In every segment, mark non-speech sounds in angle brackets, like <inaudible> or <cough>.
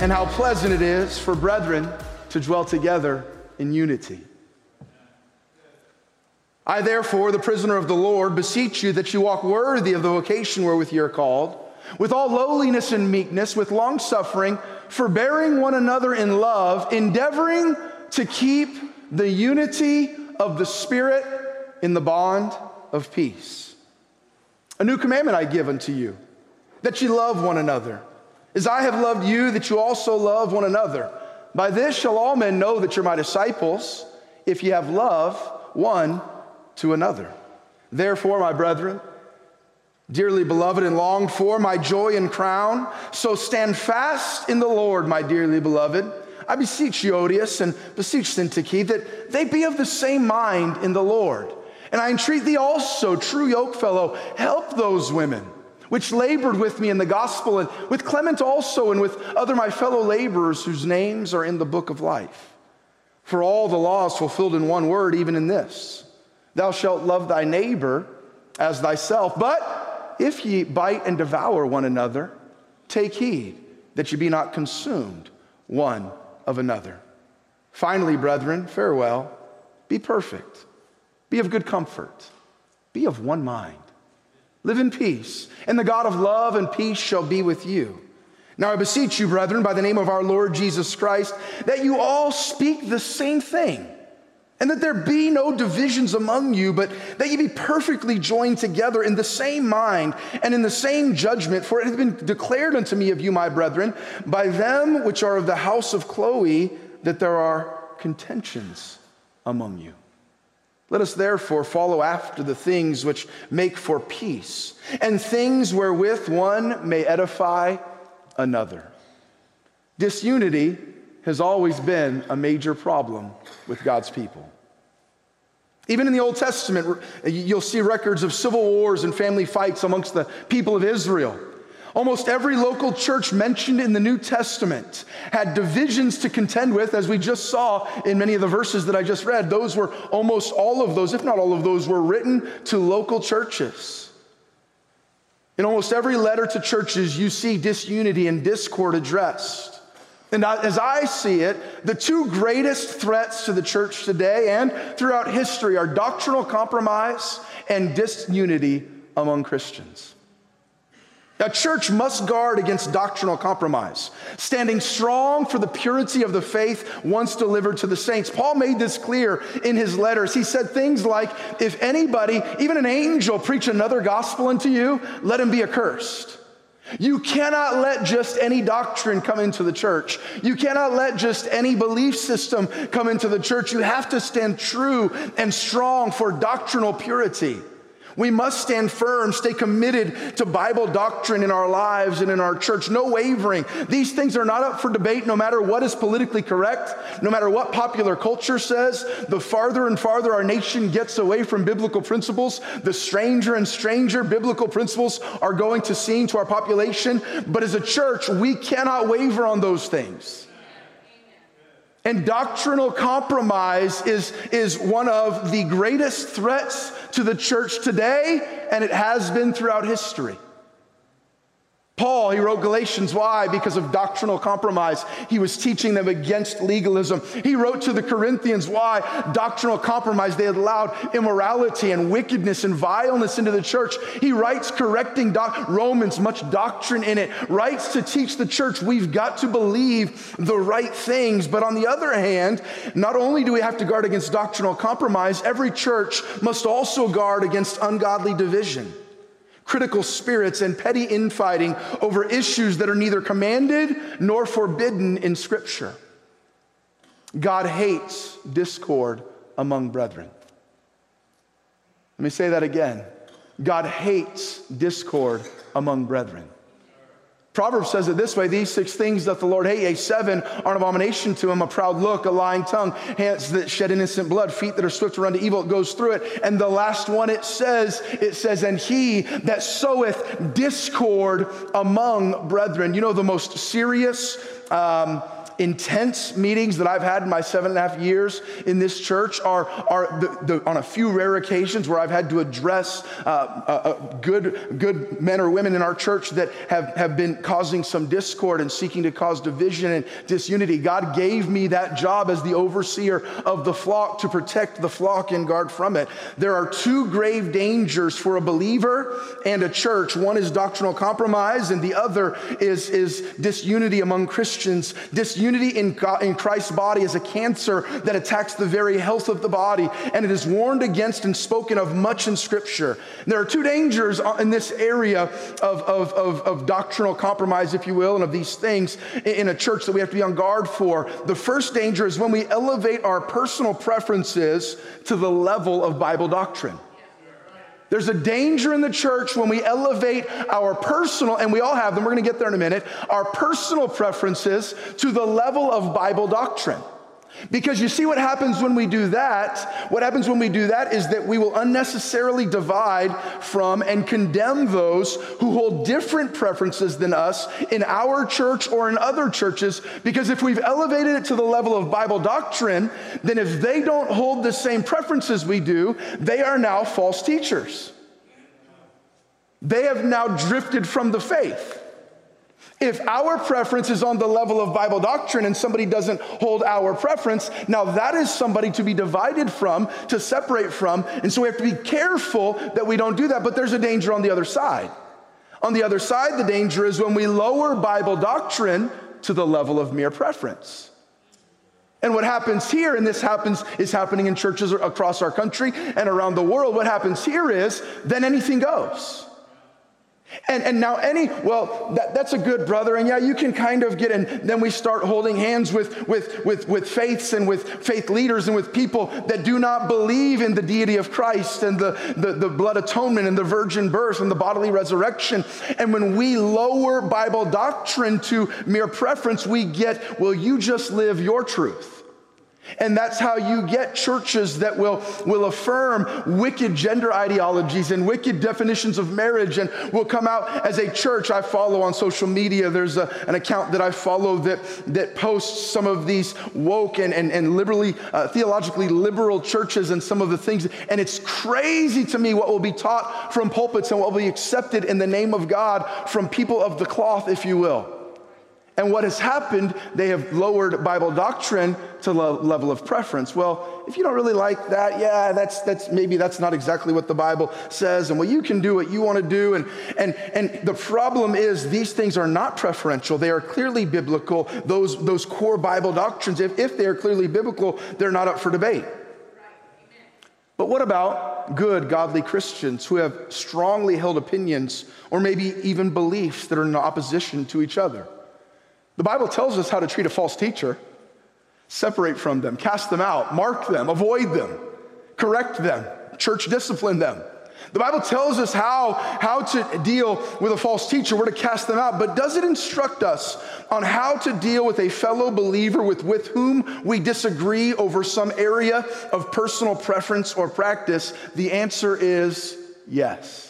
and how pleasant it is for brethren to dwell together in unity. I, therefore, the prisoner of the Lord, beseech you that you walk worthy of the vocation wherewith you are called, with all lowliness and meekness, with long suffering, forbearing one another in love, endeavoring to keep the unity of the Spirit in the bond of peace. A new commandment I give unto you, that you love one another. As I have loved you, that you also love one another. By this shall all men know that you're my disciples, if you have love one to another. Therefore, my brethren, dearly beloved and longed for, my joy and crown, so stand fast in the Lord, my dearly beloved. I beseech Euodias and beseech Syntyche that they be of the same mind in the Lord. And I entreat thee also, true yokefellow, help those women which labored with me in the gospel, and with Clement also, and with other my fellow laborers whose names are in the book of life. For all the law is fulfilled in one word, even in this Thou shalt love thy neighbor as thyself. But if ye bite and devour one another, take heed that ye be not consumed one of another. Finally, brethren, farewell. Be perfect. Be of good comfort. Be of one mind. Live in peace, and the God of love and peace shall be with you. Now I beseech you, brethren, by the name of our Lord Jesus Christ, that you all speak the same thing, and that there be no divisions among you, but that you be perfectly joined together in the same mind and in the same judgment. For it has been declared unto me of you, my brethren, by them which are of the house of Chloe, that there are contentions among you. Let us therefore follow after the things which make for peace, and things wherewith one may edify another. Disunity has always been a major problem with God's people. Even in the Old Testament, you'll see records of civil wars and family fights amongst the people of Israel. Almost every local church mentioned in the New Testament had divisions to contend with, as we just saw in many of the verses that I just read. Those were almost all of those, if not all of those, were written to local churches. In almost every letter to churches, you see disunity and discord addressed. And as I see it, the two greatest threats to the church today and throughout history are doctrinal compromise and disunity among Christians. A church must guard against doctrinal compromise, standing strong for the purity of the faith once delivered to the saints. Paul made this clear in his letters. He said things like, If anybody, even an angel, preach another gospel unto you, let him be accursed. You cannot let just any doctrine come into the church. You cannot let just any belief system come into the church. You have to stand true and strong for doctrinal purity. We must stand firm, stay committed to Bible doctrine in our lives and in our church. No wavering. These things are not up for debate no matter what is politically correct, no matter what popular culture says. The farther and farther our nation gets away from biblical principles, the stranger and stranger biblical principles are going to seem to our population. But as a church, we cannot waver on those things. And doctrinal compromise is, is one of the greatest threats to the church today, and it has been throughout history. Paul, he wrote Galatians. Why? Because of doctrinal compromise. He was teaching them against legalism. He wrote to the Corinthians. Why? Doctrinal compromise. They had allowed immorality and wickedness and vileness into the church. He writes correcting doc- Romans, much doctrine in it, writes to teach the church we've got to believe the right things. But on the other hand, not only do we have to guard against doctrinal compromise, every church must also guard against ungodly division critical spirits, and petty infighting over issues that are neither commanded nor forbidden in Scripture. God hates discord among brethren. Let me say that again. God hates discord among brethren. Proverbs says it this way These six things that the Lord hate, yea, seven are an abomination to him a proud look, a lying tongue, hands that shed innocent blood, feet that are swift to run to evil. It goes through it. And the last one it says, it says, and he that soweth discord among brethren. You know, the most serious. Um, intense meetings that I've had in my seven and a half years in this church are, are the, the, on a few rare occasions where I've had to address uh, uh, uh, good, good men or women in our church that have, have been causing some discord and seeking to cause division and disunity. God gave me that job as the overseer of the flock to protect the flock and guard from it. There are two grave dangers for a believer and a church. One is doctrinal compromise, and the other is, is disunity among Christians. Disunity Unity in, God, in Christ's body is a cancer that attacks the very health of the body, and it is warned against and spoken of much in Scripture. There are two dangers in this area of, of, of, of doctrinal compromise, if you will, and of these things in a church that we have to be on guard for. The first danger is when we elevate our personal preferences to the level of Bible doctrine. There's a danger in the church when we elevate our personal, and we all have them, we're gonna get there in a minute, our personal preferences to the level of Bible doctrine. Because you see what happens when we do that? What happens when we do that is that we will unnecessarily divide from and condemn those who hold different preferences than us in our church or in other churches. Because if we've elevated it to the level of Bible doctrine, then if they don't hold the same preferences we do, they are now false teachers. They have now drifted from the faith. If our preference is on the level of Bible doctrine and somebody doesn't hold our preference, now that is somebody to be divided from, to separate from. And so we have to be careful that we don't do that. But there's a danger on the other side. On the other side, the danger is when we lower Bible doctrine to the level of mere preference. And what happens here, and this happens, is happening in churches across our country and around the world, what happens here is then anything goes. And, and now, any, well, that, that's a good brother. And yeah, you can kind of get in. Then we start holding hands with, with, with, with faiths and with faith leaders and with people that do not believe in the deity of Christ and the, the, the blood atonement and the virgin birth and the bodily resurrection. And when we lower Bible doctrine to mere preference, we get, well, you just live your truth. And that's how you get churches that will, will affirm wicked gender ideologies and wicked definitions of marriage and will come out as a church. I follow on social media. There's a, an account that I follow that, that posts some of these woke and, and, and liberally, uh, theologically liberal churches and some of the things. And it's crazy to me what will be taught from pulpits and what will be accepted in the name of God from people of the cloth, if you will. And what has happened, they have lowered Bible doctrine to the level of preference. Well, if you don't really like that, yeah, that's, that's maybe that's not exactly what the Bible says. And well, you can do what you want to do. And, and, and the problem is these things are not preferential. They are clearly biblical. Those, those core Bible doctrines, if, if they are clearly biblical, they're not up for debate. But what about good, godly Christians who have strongly held opinions or maybe even beliefs that are in opposition to each other? The Bible tells us how to treat a false teacher separate from them, cast them out, mark them, avoid them, correct them, church discipline them. The Bible tells us how, how to deal with a false teacher. We're to cast them out. But does it instruct us on how to deal with a fellow believer with, with whom we disagree over some area of personal preference or practice? The answer is yes.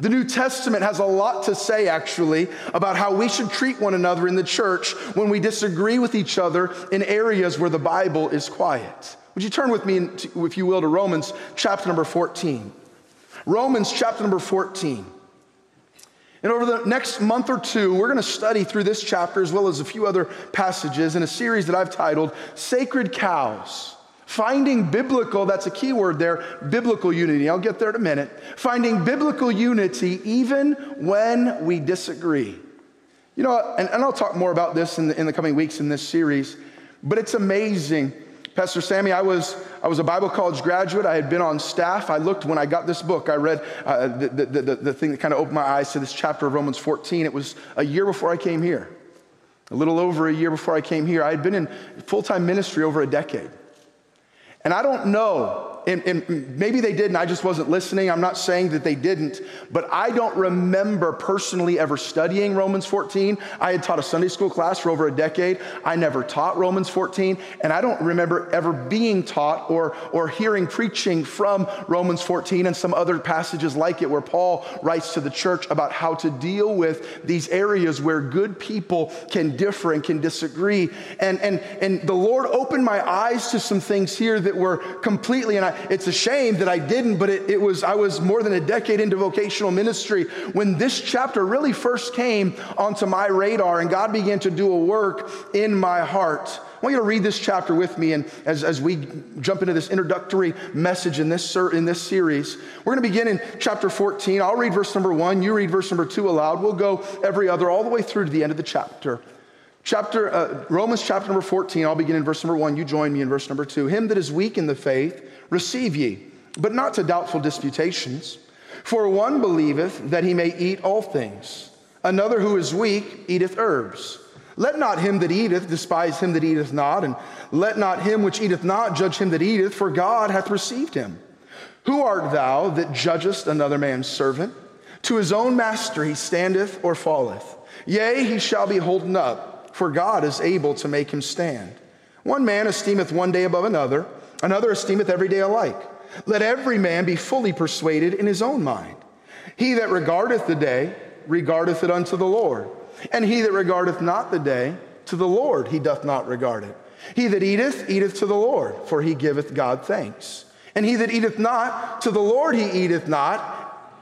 The New Testament has a lot to say, actually, about how we should treat one another in the church when we disagree with each other in areas where the Bible is quiet. Would you turn with me, if you will, to Romans chapter number 14? Romans chapter number 14. And over the next month or two, we're going to study through this chapter as well as a few other passages in a series that I've titled Sacred Cows. Finding biblical, that's a key word there, biblical unity. I'll get there in a minute. Finding biblical unity even when we disagree. You know, and, and I'll talk more about this in the, in the coming weeks in this series, but it's amazing. Pastor Sammy, I was, I was a Bible college graduate. I had been on staff. I looked when I got this book. I read uh, the, the, the, the thing that kind of opened my eyes to this chapter of Romans 14. It was a year before I came here. A little over a year before I came here. I had been in full time ministry over a decade. And I don't know and, and, maybe they did and I just wasn't listening. I'm not saying that they didn't, but I don't remember personally ever studying Romans 14. I had taught a Sunday school class for over a decade. I never taught Romans 14, and I don't remember ever being taught or, or hearing preaching from Romans 14 and some other passages like it where Paul writes to the church about how to deal with these areas where good people can differ and can disagree. And, and, and the Lord opened my eyes to some things here that were completely, and I, it's a shame that I didn't, but it, it was, I was more than a decade into vocational ministry when this chapter really first came onto my radar and God began to do a work in my heart. I want you to read this chapter with me, and as, as we jump into this introductory message in this, in this series, we're going to begin in chapter 14. I'll read verse number one, you read verse number two aloud. We'll go every other, all the way through to the end of the chapter. Chapter, uh, Romans chapter number 14, I'll begin in verse number one. You join me in verse number two. Him that is weak in the faith, receive ye, but not to doubtful disputations. For one believeth that he may eat all things, another who is weak eateth herbs. Let not him that eateth despise him that eateth not, and let not him which eateth not judge him that eateth, for God hath received him. Who art thou that judgest another man's servant? To his own master he standeth or falleth. Yea, he shall be holden up for God is able to make him stand. One man esteemeth one day above another, another esteemeth every day alike. Let every man be fully persuaded in his own mind. He that regardeth the day, regardeth it unto the Lord. And he that regardeth not the day, to the Lord he doth not regard it. He that eateth, eateth to the Lord, for he giveth God thanks. And he that eateth not, to the Lord he eateth not.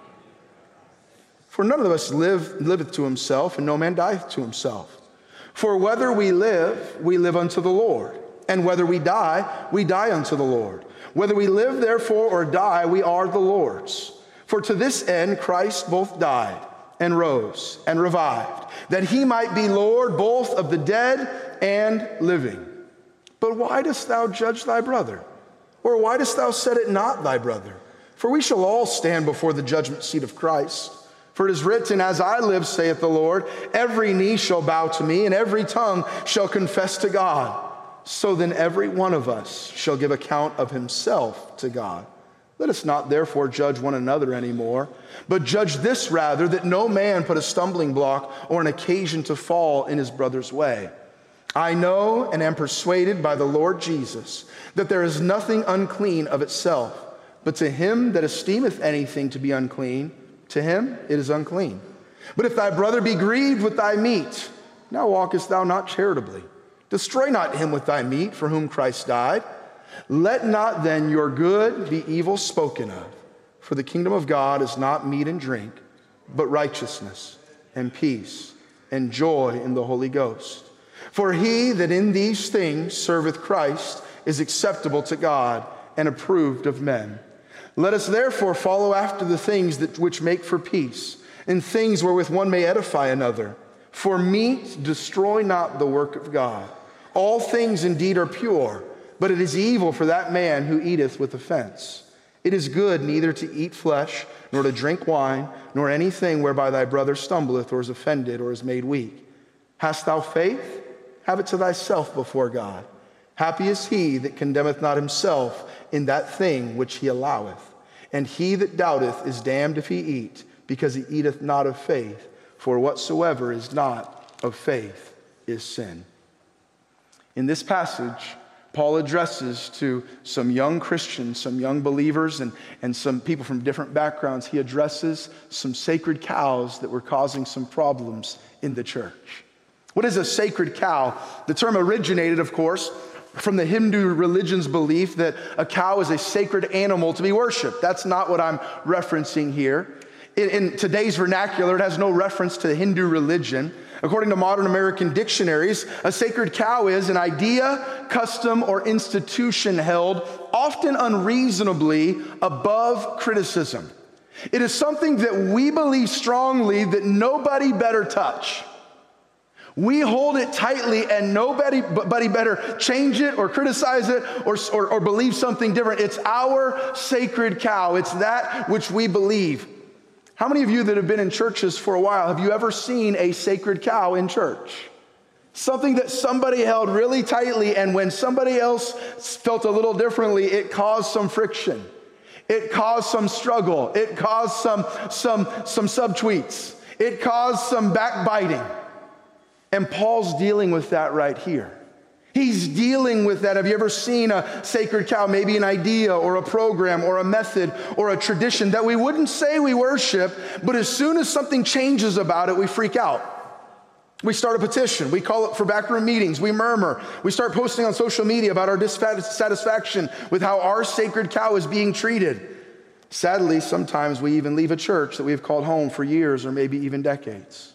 For none of us live, liveth to himself, and no man dieth to himself. For whether we live, we live unto the Lord. And whether we die, we die unto the Lord. Whether we live, therefore, or die, we are the Lord's. For to this end Christ both died and rose and revived, that he might be Lord both of the dead and living. But why dost thou judge thy brother? Or why dost thou set it not thy brother? For we shall all stand before the judgment seat of Christ. For it is written, As I live, saith the Lord, every knee shall bow to me, and every tongue shall confess to God. So then every one of us shall give account of himself to God. Let us not therefore judge one another anymore, but judge this rather, that no man put a stumbling block or an occasion to fall in his brother's way. I know and am persuaded by the Lord Jesus that there is nothing unclean of itself, but to him that esteemeth anything to be unclean, to him it is unclean. But if thy brother be grieved with thy meat, now walkest thou not charitably. Destroy not him with thy meat for whom Christ died. Let not then your good be evil spoken of. For the kingdom of God is not meat and drink, but righteousness and peace and joy in the Holy Ghost. For he that in these things serveth Christ is acceptable to God and approved of men. Let us therefore follow after the things that, which make for peace, and things wherewith one may edify another. For meat destroy not the work of God. All things indeed are pure, but it is evil for that man who eateth with offense. It is good neither to eat flesh, nor to drink wine, nor anything whereby thy brother stumbleth, or is offended, or is made weak. Hast thou faith? Have it to thyself before God. Happy is he that condemneth not himself in that thing which he alloweth. And he that doubteth is damned if he eat, because he eateth not of faith. For whatsoever is not of faith is sin. In this passage, Paul addresses to some young Christians, some young believers, and, and some people from different backgrounds. He addresses some sacred cows that were causing some problems in the church. What is a sacred cow? The term originated, of course, from the Hindu religion's belief that a cow is a sacred animal to be worshiped. That's not what I'm referencing here. In, in, today's vernacular, it has no reference to the Hindu religion. According to modern American dictionaries, a sacred cow is an idea, custom, or institution held often unreasonably above criticism. It is something that we believe strongly that nobody better touch. We hold it tightly and nobody but better change it or criticize it or, or, or believe something different. It's our sacred cow. It's that which we believe. How many of you that have been in churches for a while have you ever seen a sacred cow in church? Something that somebody held really tightly, and when somebody else felt a little differently, it caused some friction. It caused some struggle. It caused some, some, some subtweets. It caused some backbiting. And Paul's dealing with that right here. He's dealing with that. Have you ever seen a sacred cow, maybe an idea or a program or a method or a tradition that we wouldn't say we worship, but as soon as something changes about it, we freak out? We start a petition. We call it for backroom meetings. We murmur. We start posting on social media about our dissatisfaction with how our sacred cow is being treated. Sadly, sometimes we even leave a church that we have called home for years or maybe even decades.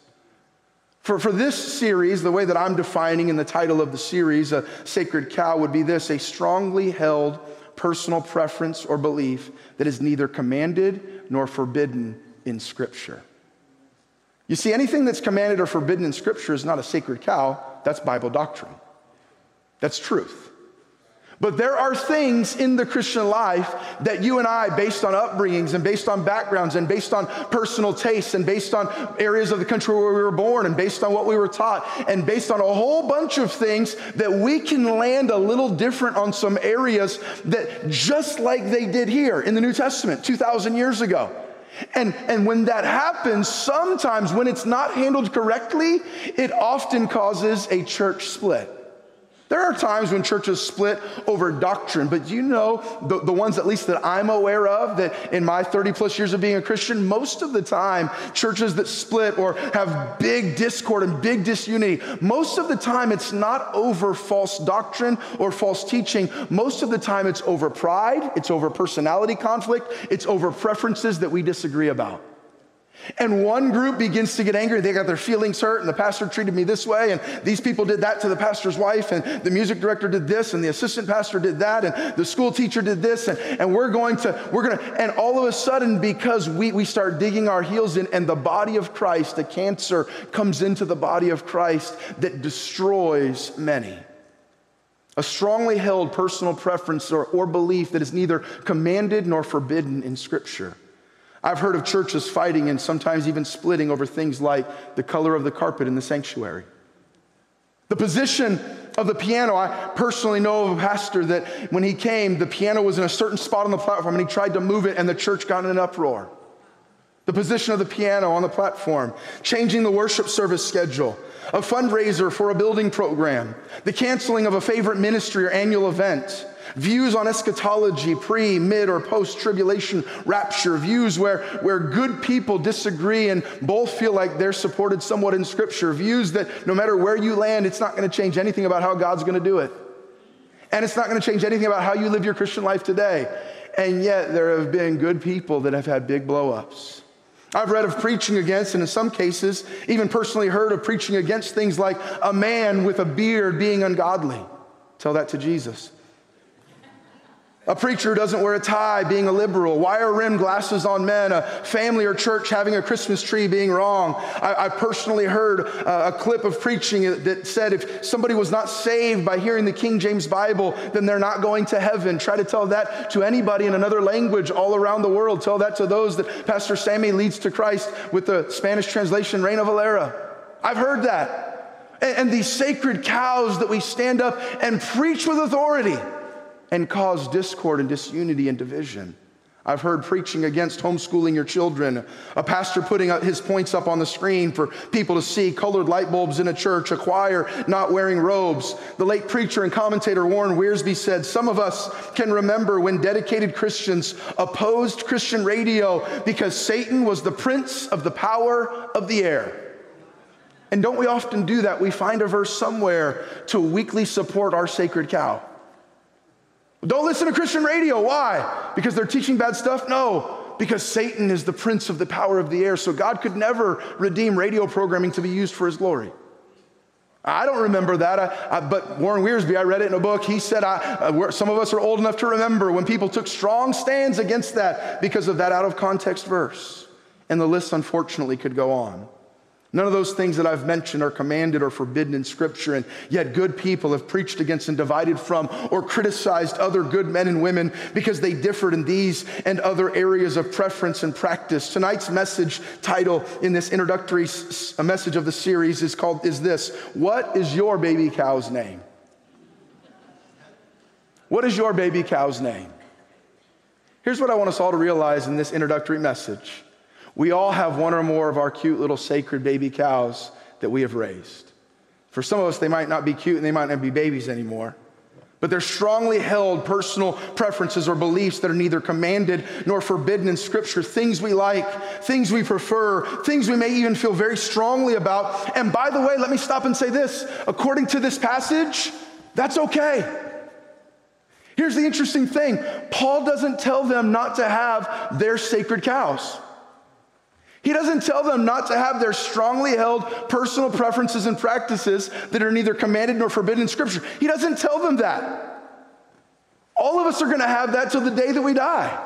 For, for this series, the way that I'm defining in the title of the series, a sacred cow, would be this a strongly held personal preference or belief that is neither commanded nor forbidden in Scripture. You see, anything that's commanded or forbidden in Scripture is not a sacred cow, that's Bible doctrine. That's truth. But there are things in the Christian life that you and I, based on upbringings and based on backgrounds and based on personal tastes and based on areas of the country where we were born and based on what we were taught and based on a whole bunch of things, that we can land a little different on some areas that just like they did here in the New Testament 2,000 years ago. And, and when that happens, sometimes when it's not handled correctly, it often causes a church split. There are times when churches split over doctrine, but you know, the, the ones at least that I'm aware of, that in my 30 plus years of being a Christian, most of the time, churches that split or have big discord and big disunity, most of the time it's not over false doctrine or false teaching. Most of the time it's over pride, it's over personality conflict, it's over preferences that we disagree about. And one group begins to get angry. They got their feelings hurt, and the pastor treated me this way, and these people did that to the pastor's wife, and the music director did this, and the assistant pastor did that, and the school teacher did this, and, and we're going to, we're going to, and all of a sudden, because we, we start digging our heels in, and the body of Christ, the cancer comes into the body of Christ that destroys many. A strongly held personal preference or, or belief that is neither commanded nor forbidden in Scripture. I've heard of churches fighting and sometimes even splitting over things like the color of the carpet in the sanctuary. The position of the piano, I personally know of a pastor that when he came, the piano was in a certain spot on the platform and he tried to move it and the church got in an uproar. The position of the piano on the platform, changing the worship service schedule, a fundraiser for a building program, the canceling of a favorite ministry or annual event, views on eschatology, pre, mid, or post tribulation rapture, views where, where good people disagree and both feel like they're supported somewhat in Scripture, views that no matter where you land, it's not going to change anything about how God's going to do it. And it's not going to change anything about how you live your Christian life today. And yet, there have been good people that have had big blowups. I've read of preaching against, and in some cases, even personally heard of preaching against things like a man with a beard being ungodly. Tell that to Jesus. A preacher who doesn't wear a tie being a liberal, wire rimmed glasses on men, a family or church having a Christmas tree being wrong. I, I personally heard uh, a clip of preaching that said if somebody was not saved by hearing the King James Bible, then they're not going to heaven. Try to tell that to anybody in another language all around the world. Tell that to those that Pastor Sammy leads to Christ with the Spanish translation, Reina Valera. I've heard that. and, and these sacred cows that we stand up and preach with authority and cause discord and disunity and division. I've heard preaching against homeschooling your children, a pastor putting his points up on the screen for people to see, colored light bulbs in a church, a choir not wearing robes. The late preacher and commentator Warren Wiersbe said, Some of us can remember when dedicated Christians opposed Christian radio because Satan was the prince of the power of the air. And don't we often do that? We find a verse somewhere to weakly support our sacred cow. Don't listen to Christian radio. Why? Because they're teaching bad stuff? No, because Satan is the prince of the power of the air. So God could never redeem radio programming to be used for his glory. I don't remember that, I, I, but Warren Wiersbe, I read it in a book. He said, uh, some of us are old enough to remember when people took strong stands against that because of that out of context verse. And the list, unfortunately, could go on. None of those things that I've mentioned are commanded or forbidden in Scripture, and yet good people have preached against and divided from or criticized other good men and women because they differed in these and other areas of preference and practice. Tonight's message title in this introductory message of the series is called is this: What is your baby cow's name? What is your baby cow's name? Here's what I want us all to realize in this introductory message. We all have one or more of our cute little sacred baby cows that we have raised. For some of us, they might not be cute and they might not be babies anymore. But they're strongly held personal preferences or beliefs that are neither commanded nor forbidden in Scripture. Things we like, things we prefer, things we may even feel very strongly about. And by the way, let me stop and say this according to this passage, that's okay. Here's the interesting thing Paul doesn't tell them not to have their sacred cows. He doesn't tell them not to have their strongly held personal preferences and practices that are neither commanded nor forbidden in Scripture. He doesn't tell them that. All of us are going to have that till the day that we die.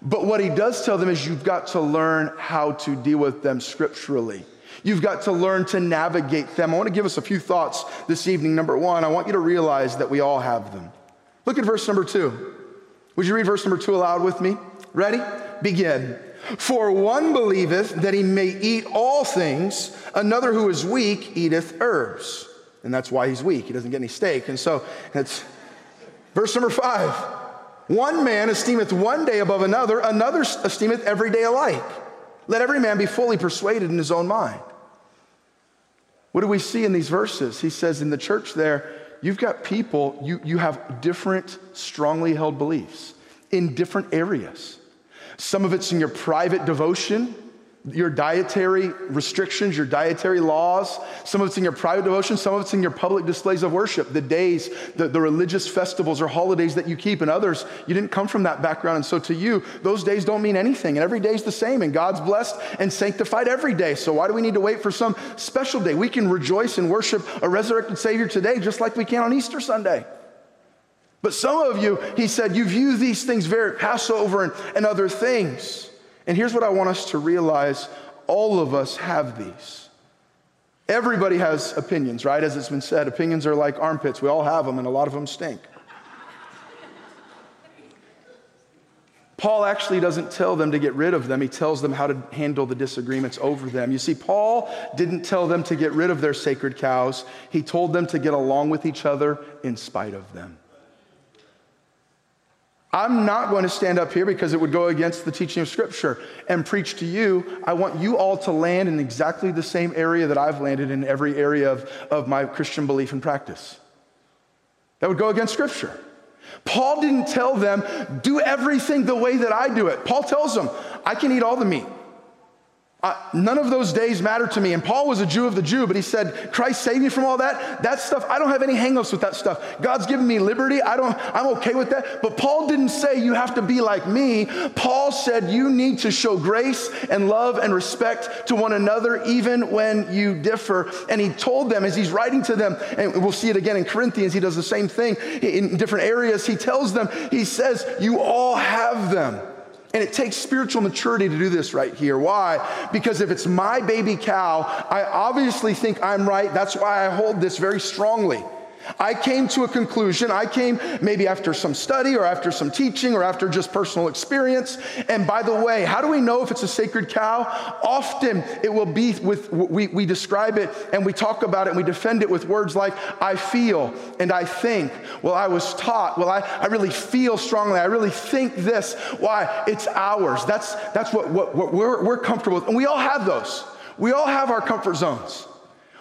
But what he does tell them is you've got to learn how to deal with them scripturally. You've got to learn to navigate them. I want to give us a few thoughts this evening. Number one, I want you to realize that we all have them. Look at verse number two. Would you read verse number two aloud with me? Ready? Begin. For one believeth that he may eat all things, another who is weak eateth herbs. And that's why he's weak. He doesn't get any steak. And so that's verse number five. One man esteemeth one day above another, another esteemeth every day alike. Let every man be fully persuaded in his own mind. What do we see in these verses? He says in the church there, you've got people, you, you have different strongly held beliefs in different areas. Some of it's in your private devotion, your dietary restrictions, your dietary laws. Some of it's in your private devotion. Some of it's in your public displays of worship, the days, the, the religious festivals or holidays that you keep. And others, you didn't come from that background. And so to you, those days don't mean anything. And every day is the same. And God's blessed and sanctified every day. So why do we need to wait for some special day? We can rejoice and worship a resurrected Savior today, just like we can on Easter Sunday. But some of you, he said, you view these things very Passover and, and other things. And here's what I want us to realize all of us have these. Everybody has opinions, right? As it's been said, opinions are like armpits. We all have them, and a lot of them stink. Paul actually doesn't tell them to get rid of them. He tells them how to handle the disagreements over them. You see, Paul didn't tell them to get rid of their sacred cows, he told them to get along with each other in spite of them. I'm not going to stand up here because it would go against the teaching of Scripture and preach to you. I want you all to land in exactly the same area that I've landed in every area of, of my Christian belief and practice. That would go against Scripture. Paul didn't tell them, do everything the way that I do it. Paul tells them, I can eat all the meat. Uh, none of those days matter to me. And Paul was a Jew of the Jew, but he said, Christ saved me from all that. That stuff, I don't have any hangups with that stuff. God's given me liberty. I don't, I'm okay with that. But Paul didn't say you have to be like me. Paul said you need to show grace and love and respect to one another, even when you differ. And he told them as he's writing to them, and we'll see it again in Corinthians, he does the same thing in different areas. He tells them, he says, You all have them. And it takes spiritual maturity to do this right here. Why? Because if it's my baby cow, I obviously think I'm right. That's why I hold this very strongly. I came to a conclusion. I came maybe after some study or after some teaching or after just personal experience. And by the way, how do we know if it's a sacred cow? Often it will be with, we, we describe it and we talk about it and we defend it with words like, I feel and I think. Well, I was taught. Well, I, I really feel strongly. I really think this. Why? It's ours. That's, that's what, what, what we're, we're comfortable with. And we all have those. We all have our comfort zones.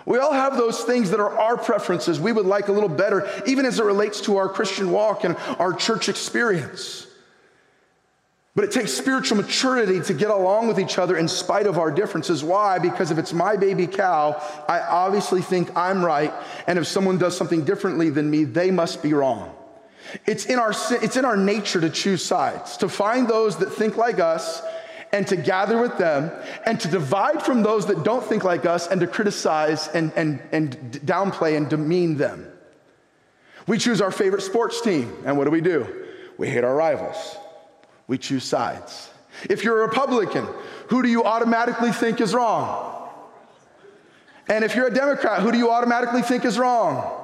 We all have those things that are our preferences we would like a little better, even as it relates to our Christian walk and our church experience. But it takes spiritual maturity to get along with each other in spite of our differences. Why? Because if it's my baby cow, I obviously think I'm right. And if someone does something differently than me, they must be wrong. It's in our, it's in our nature to choose sides, to find those that think like us and to gather with them and to divide from those that don't think like us and to criticize and, and, and downplay and demean them. We choose our favorite sports team, and what do we do? We hate our rivals. We choose sides. If you're a Republican, who do you automatically think is wrong? And if you're a Democrat, who do you automatically think is wrong?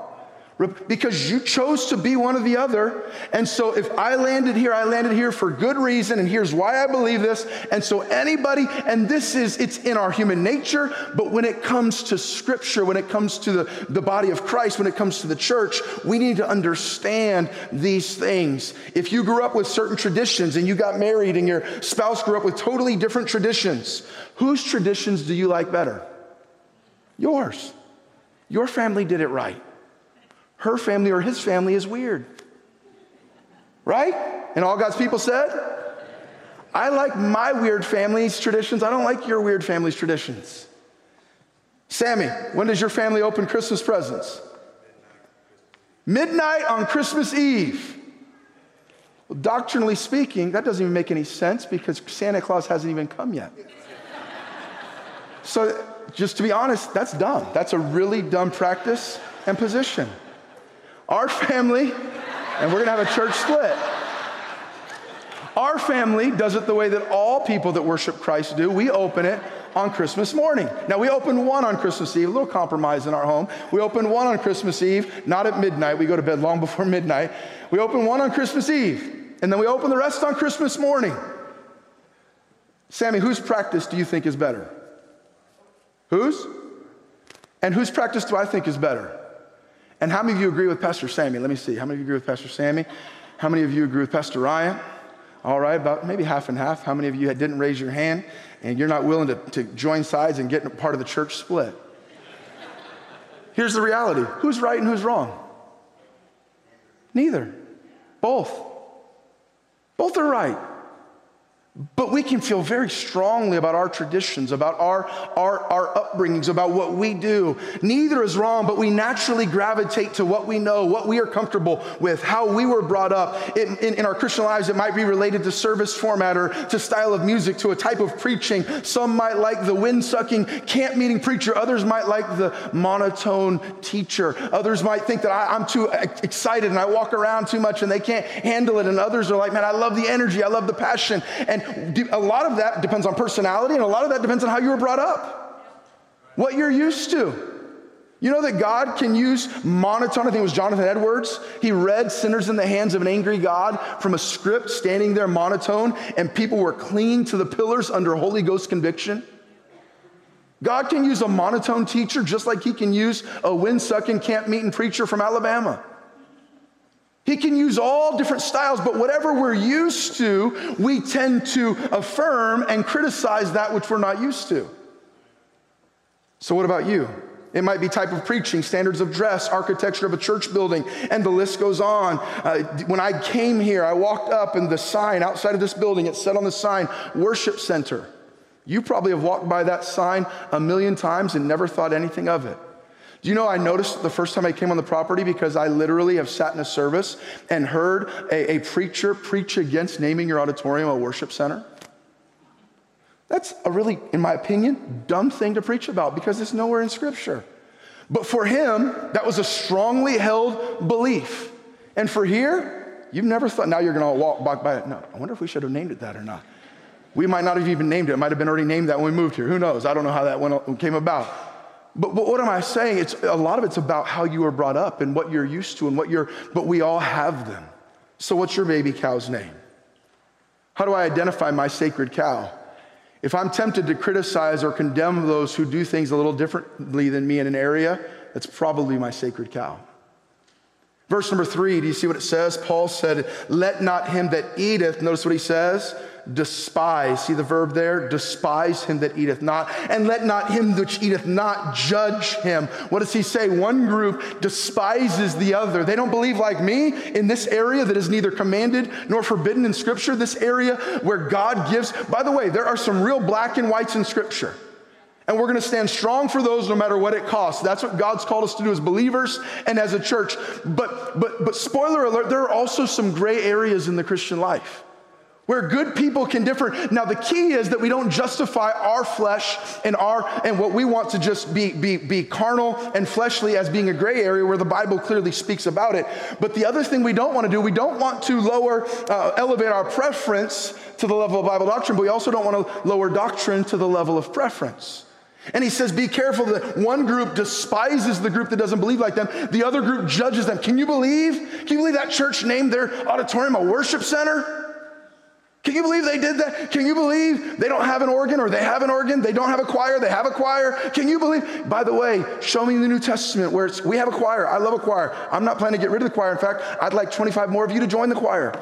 Because you chose to be one or the other. And so if I landed here, I landed here for good reason, and here's why I believe this. And so anybody, and this is, it's in our human nature, but when it comes to scripture, when it comes to the, the body of Christ, when it comes to the church, we need to understand these things. If you grew up with certain traditions and you got married and your spouse grew up with totally different traditions, whose traditions do you like better? Yours. Your family did it right her family or his family is weird. Right? And all God's people said, I like my weird family's traditions. I don't like your weird family's traditions. Sammy, when does your family open Christmas presents? Midnight on Christmas Eve. Well, doctrinally speaking, that doesn't even make any sense because Santa Claus hasn't even come yet. So, just to be honest, that's dumb. That's a really dumb practice and position. Our family, and we're gonna have a church split. Our family does it the way that all people that worship Christ do. We open it on Christmas morning. Now, we open one on Christmas Eve, a little compromise in our home. We open one on Christmas Eve, not at midnight. We go to bed long before <laughs> midnight. We open one on Christmas Eve, and then we open the rest on Christmas morning. Sammy, whose practice do you think is better? Whose? And whose practice do I think is better? And how many of you agree with Pastor Sammy? Let me see. How many of you agree with Pastor Sammy? How many of you agree with Pastor Ryan? All right, about maybe half and half. How many of you didn't raise your hand and you're not willing to, to join sides and get part of the church split? Here's the reality who's right and who's wrong? Neither. Both. Both are right. But we can feel very strongly about our traditions, about our, our, our upbringings, about what we do. Neither is wrong, but we naturally gravitate to what we know, what we are comfortable with, how we were brought up. In, in, our Christian lives, it might be related to service format or to style of music, to a type of preaching. Some might like the wind sucking, camp meeting preacher. Others might like the monotone teacher. Others might think that I, I'm too excited and I walk around too much and they can't handle it. And others are like, man, I love the energy, I love the passion. And a lot of that depends on personality, and a lot of that depends on how you were brought up, what you're used to. You know that God can use monotone. I think it was Jonathan Edwards. He read Sinners in the Hands of an Angry God from a script standing there monotone, and people were clinging to the pillars under Holy Ghost conviction. God can use a monotone teacher just like he can use a wind sucking camp meeting preacher from Alabama. He can use all different styles, but whatever we're used to, we tend to affirm and criticize that which we're not used to. So, what about you? It might be type of preaching, standards of dress, architecture of a church building, and the list goes on. Uh, when I came here, I walked up and the sign outside of this building, it said on the sign, Worship Center. You probably have walked by that sign a million times and never thought anything of it. Do you know I noticed the first time I came on the property because I literally have sat in a service and heard a, a preacher preach against naming your auditorium a worship center? That's a really, in my opinion, dumb thing to preach about because it's nowhere in Scripture. But for him, that was a strongly held belief. And for here, you've never thought, now you're going to walk back by it. No, I wonder if we should have named it that or not. We might not have even named it. It might have been already named that when we moved here. Who knows? I don't know how that went, came about. But, but, what am I saying? It's a lot of it's about how you were brought up and what you're used to and what you're, but we all have them. So what's your baby cow's name? How do I identify my sacred cow? If I'm tempted to criticize or condemn those who do things a little differently than me in an area, that's probably my sacred cow. Verse number three, do you see what it says? Paul said, Let not him that eateth, notice what he says, despise. See the verb there? Despise him that eateth not. And let not him which eateth not judge him. What does he say? One group despises the other. They don't believe like me in this area that is neither commanded nor forbidden in Scripture, this area where God gives. By the way, there are some real black and whites in Scripture. And we're going to stand strong for those no matter what it costs. That's what God's called us to do as believers and as a church. But, but, but spoiler alert, there are also some gray areas in the Christian life where good people can differ. Now, the key is that we don't justify our flesh and our and what we want to just be, be, be carnal and fleshly as being a gray area where the Bible clearly speaks about it. But the other thing we don't want to do, we don't want to lower, uh, elevate our preference to the level of Bible doctrine, but we also don't want to lower doctrine to the level of preference. And he says, Be careful that one group despises the group that doesn't believe like them, the other group judges them. Can you believe? Can you believe that church named their auditorium a worship center? Can you believe they did that? Can you believe they don't have an organ or they have an organ? They don't have a choir, they have a choir. Can you believe? By the way, show me the New Testament where it's, we have a choir. I love a choir. I'm not planning to get rid of the choir. In fact, I'd like 25 more of you to join the choir.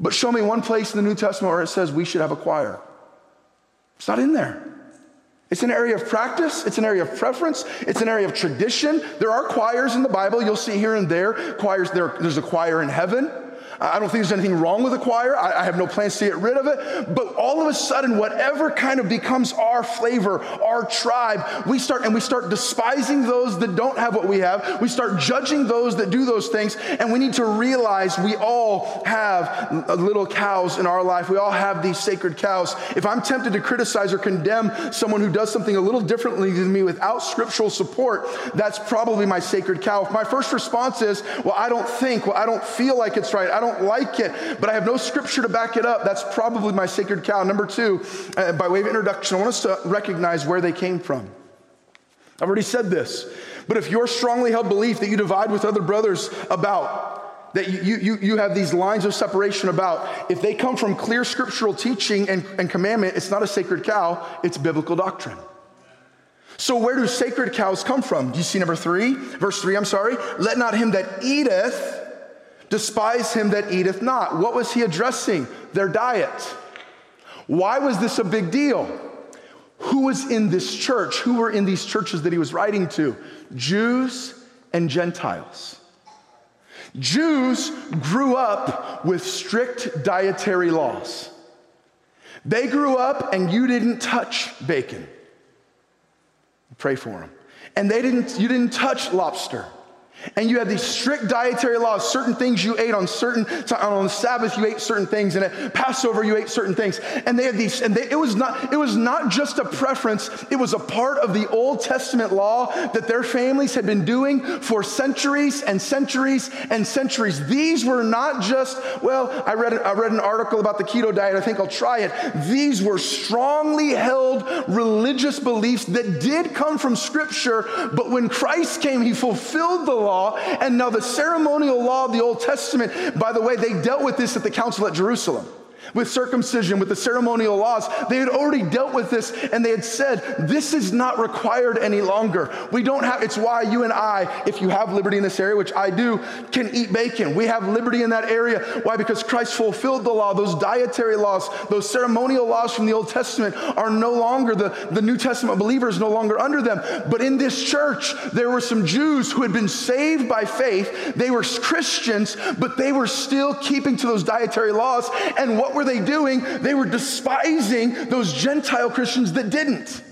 But show me one place in the New Testament where it says we should have a choir. It's not in there. It's an area of practice, it's an area of preference, it's an area of tradition. There are choirs in the Bible, you'll see here and there. Choirs, there, there's a choir in heaven. I don't think there's anything wrong with the choir. I, I, have no plans to get rid of it. But all of a sudden, whatever kind of becomes our flavor, our tribe, we start and we start despising those that don't have what we have. We start judging those that do those things. And we need to realize we all have little cows in our life. We all have these sacred cows. If I'm tempted to criticize or condemn someone who does something a little differently than me without scriptural support, that's probably my sacred cow. If my first response is, well, I don't think, well, I don't feel like it's right. I don't don't like it, but I have no scripture to back it up. That's probably my sacred cow. Number two, uh, by way of introduction, I want us to recognize where they came from. I've already said this, but if your strongly held belief that you divide with other brothers about, that you, you, you have these lines of separation about, if they come from clear scriptural teaching and, and commandment, it's not a sacred cow, it's biblical doctrine. So, where do sacred cows come from? Do you see number three? Verse three, I'm sorry. Let not him that eateth Despise him that eateth not. What was he addressing? Their diet. Why was this a big deal? Who was in this church? Who were in these churches that he was writing to? Jews and Gentiles. Jews grew up with strict dietary laws. They grew up and you didn't touch bacon. Pray for them. And they didn't, you didn't touch lobster. And you had these strict dietary laws, certain things you ate on certain, on Sabbath you ate certain things, and at Passover you ate certain things. And they had these, and they, it, was not, it was not just a preference, it was a part of the Old Testament law that their families had been doing for centuries and centuries and centuries. These were not just, well, I read, I read an article about the keto diet, I think I'll try it. These were strongly held religious beliefs that did come from Scripture, but when Christ came, he fulfilled the law. And now the ceremonial law of the Old Testament, by the way, they dealt with this at the council at Jerusalem with circumcision, with the ceremonial laws. They had already dealt with this and they had said, this is not required any longer. We don't have, it's why you and I, if you have liberty in this area, which I do, can eat bacon. We have liberty in that area. Why? Because Christ fulfilled the law. Those dietary laws, those ceremonial laws from the Old Testament are no longer, the, the New Testament believers no longer under them. But in this church, there were some Jews who had been saved by faith. They were Christians, but they were still keeping to those dietary laws. And what were they doing? They were despising those Gentile Christians that didn't.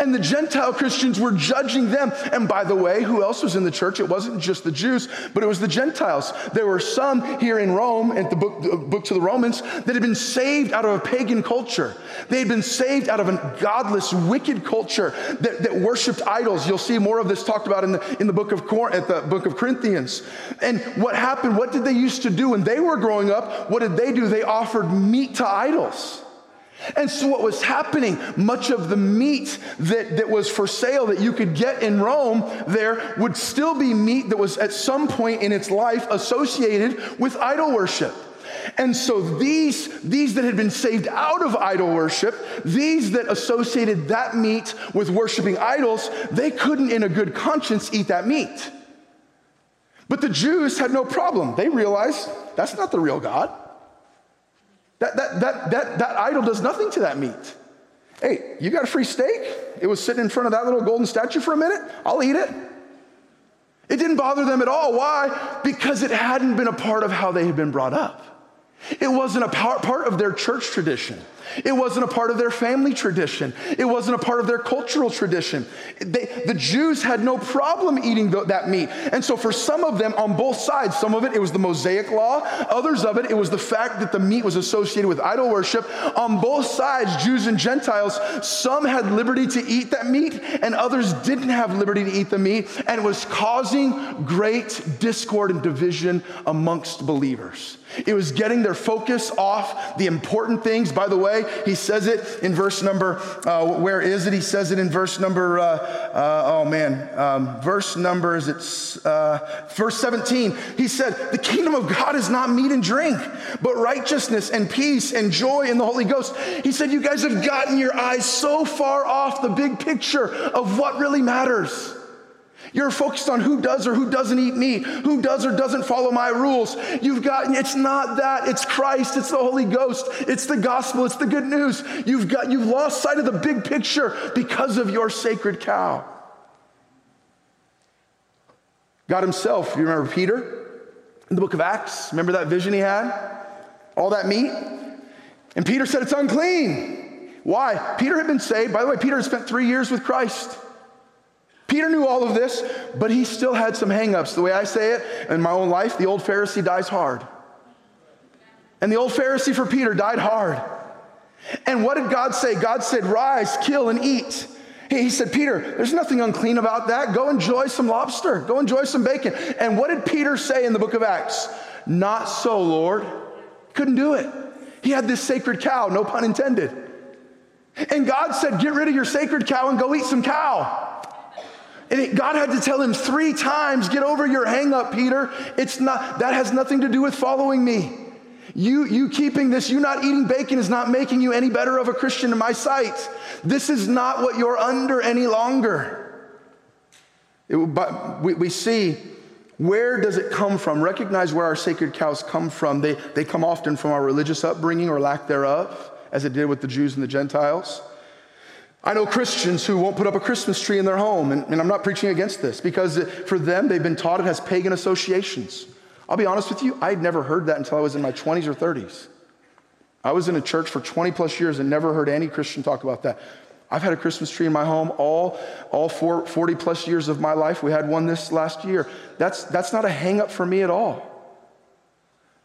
And the Gentile Christians were judging them. And by the way, who else was in the church? It wasn't just the Jews, but it was the Gentiles. There were some here in Rome, at the book, the book to the Romans, that had been saved out of a pagan culture. They had been saved out of a godless, wicked culture that, that worshiped idols. You'll see more of this talked about in the, in the book of Cor- at the book of Corinthians. And what happened? What did they used to do when they were growing up? What did they do? They offered meat to idols. And so, what was happening, much of the meat that, that was for sale that you could get in Rome there would still be meat that was at some point in its life associated with idol worship. And so these, these that had been saved out of idol worship, these that associated that meat with worshiping idols, they couldn't in a good conscience eat that meat. But the Jews had no problem. They realized that's not the real God. That, that, that, that, that idol does nothing to that meat. Hey, you got a free steak? It was sitting in front of that little golden statue for a minute? I'll eat it. It didn't bother them at all. Why? Because it hadn't been a part of how they had been brought up. It wasn't a part of their church tradition. It wasn't a part of their family tradition. It wasn't a part of their cultural tradition. They, the Jews had no problem eating the, that meat. And so, for some of them on both sides, some of it, it was the Mosaic law. Others of it, it was the fact that the meat was associated with idol worship. On both sides, Jews and Gentiles, some had liberty to eat that meat, and others didn't have liberty to eat the meat. And it was causing great discord and division amongst believers. It was getting their focus off the important things. By the way. He says it in verse number, uh, where is it? He says it in verse number, uh, uh, oh man, um, verse number, is it uh, verse 17? He said, The kingdom of God is not meat and drink, but righteousness and peace and joy in the Holy Ghost. He said, You guys have gotten your eyes so far off the big picture of what really matters. You're focused on who does or who doesn't eat meat, who does or doesn't follow my rules. You've got it's not that, it's Christ, it's the Holy Ghost, it's the gospel, it's the good news. You've got you've lost sight of the big picture because of your sacred cow. God himself, you remember Peter in the book of Acts? Remember that vision he had? All that meat? And Peter said it's unclean. Why? Peter had been saved. By the way, Peter had spent three years with Christ. Peter knew all of this, but he still had some hangups. The way I say it in my own life, the old Pharisee dies hard. And the old Pharisee for Peter died hard. And what did God say? God said, Rise, kill, and eat. He said, Peter, there's nothing unclean about that. Go enjoy some lobster. Go enjoy some bacon. And what did Peter say in the book of Acts? Not so, Lord. Couldn't do it. He had this sacred cow, no pun intended. And God said, Get rid of your sacred cow and go eat some cow. And it, God had to tell him three times, get over your hang up, Peter. It's not, that has nothing to do with following me. You, you keeping this, you not eating bacon is not making you any better of a Christian in my sight. This is not what you're under any longer. It, but we, we see where does it come from? Recognize where our sacred cows come from. They, they come often from our religious upbringing or lack thereof, as it did with the Jews and the Gentiles. I know Christians who won't put up a Christmas tree in their home, and, and I'm not preaching against this because for them, they've been taught it has pagan associations. I'll be honest with you, I'd never heard that until I was in my 20s or 30s. I was in a church for 20 plus years and never heard any Christian talk about that. I've had a Christmas tree in my home all, all four, 40 plus years of my life. We had one this last year. That's, that's not a hang up for me at all.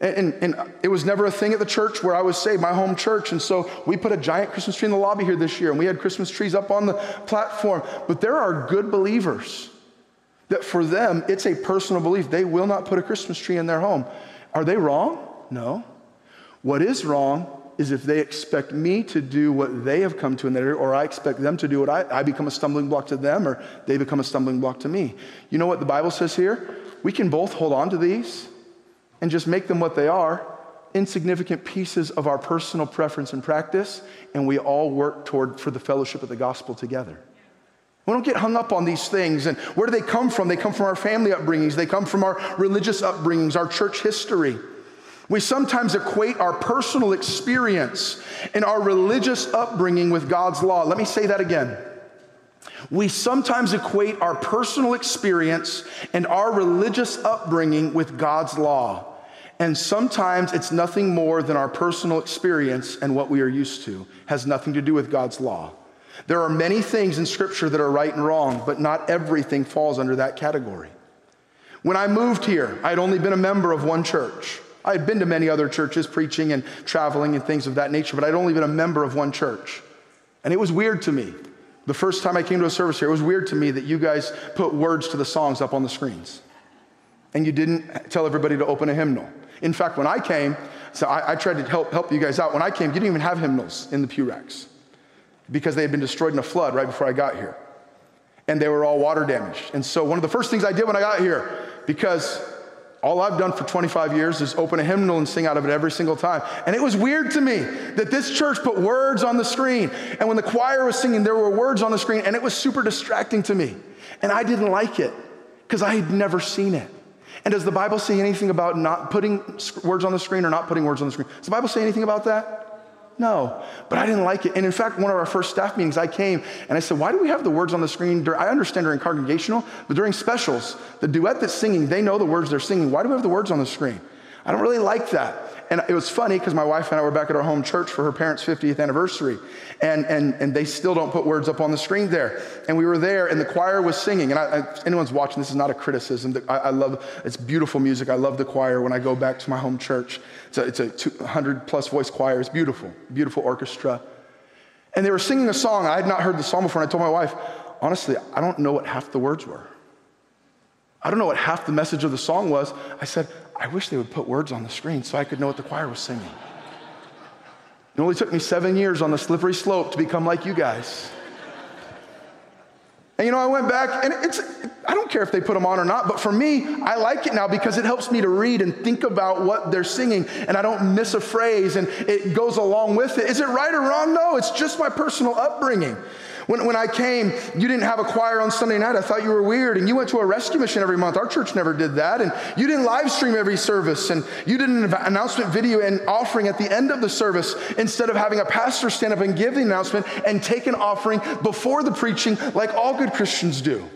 And, and, and, it was never a thing at the church where I was saved, my home church. And so we put a giant Christmas tree in the lobby here this year, and we had Christmas trees up on the platform. But there are good believers that for them, it's a personal belief. They will not put a Christmas tree in their home. Are they wrong? No. What is wrong is if they expect me to do what they have come to in their or I expect them to do what I, I become a stumbling block to them, or they become a stumbling block to me. You know what the Bible says here? We can both hold on to these and just make them what they are insignificant pieces of our personal preference and practice, and we all work toward for the fellowship of the gospel together. We don't get hung up on these things. And where do they come from? They come from our family upbringings, they come from our religious upbringings, our church history. We sometimes equate our personal experience and our religious upbringing with God's law. Let me say that again. We sometimes equate our personal experience and our religious upbringing with God's law. And sometimes it's nothing more than our personal experience and what we are used to, has nothing to do with God's law. There are many things in Scripture that are right and wrong, but not everything falls under that category. When I moved here, I had only been a member of one church. I had been to many other churches preaching and traveling and things of that nature, but I'd only been a member of one church. And it was weird to me. The first time I came to a service here, it was weird to me that you guys put words to the songs up on the screens. And you didn't tell everybody to open a hymnal. In fact, when I came, so I, I, tried to help, help you guys out. When I came, you didn't even have hymnals in the pew racks because they had been destroyed in a flood right before I got here. And they were all water damaged. And so one of the first things I did when I got here, because all I've done for 25 years is open a hymnal and sing out of it every single time. And it was weird to me that this church put words on the screen. And when the choir was singing, there were words on the screen, and it was super distracting to me. And I didn't like it because I had never seen it. And does the Bible say anything about not putting words on the screen or not putting words on the screen? Does the Bible say anything about that? No, but I didn't like it. And in fact, one of our first staff meetings, I came and I said, Why do we have the words on the screen? I understand during congregational, but during specials, the duet that's singing, they know the words they're singing. Why do we have the words on the screen? I don't really like that. And it was funny because my wife and I were back at our home church for her parents' 50th anniversary. And, and, and they still don't put words up on the screen there. And we were there, and the choir was singing. And I, I, anyone's watching, this is not a criticism. I, I, love, it's beautiful music. I love the choir when I go back to my home church. It's a, it's a 200 plus voice choir. It's beautiful, beautiful orchestra. And they were singing a song. I had not heard the song before. And I told my wife, honestly, I don't know what half the words were. I don't know what half the message of the song was. I said, I wish they would put words on the screen so I could know what the choir was singing. It only took me seven years on the slippery slope to become like you guys. And you know, I went back, and it's, I don't care if they put them on or not, but for me, I like it now because it helps me to read and think about what they're singing, and I don't miss a phrase, and it goes along with it. Is it right or wrong? No, it's just my personal upbringing. When, when I came, you didn't have a choir on Sunday night. I thought you were weird. And you went to a rescue mission every month. Our church never did that. And you didn't live stream every service. And you did an announcement video and offering at the end of the service instead of having a pastor stand up and give the announcement and take an offering before the preaching like all good Christians do.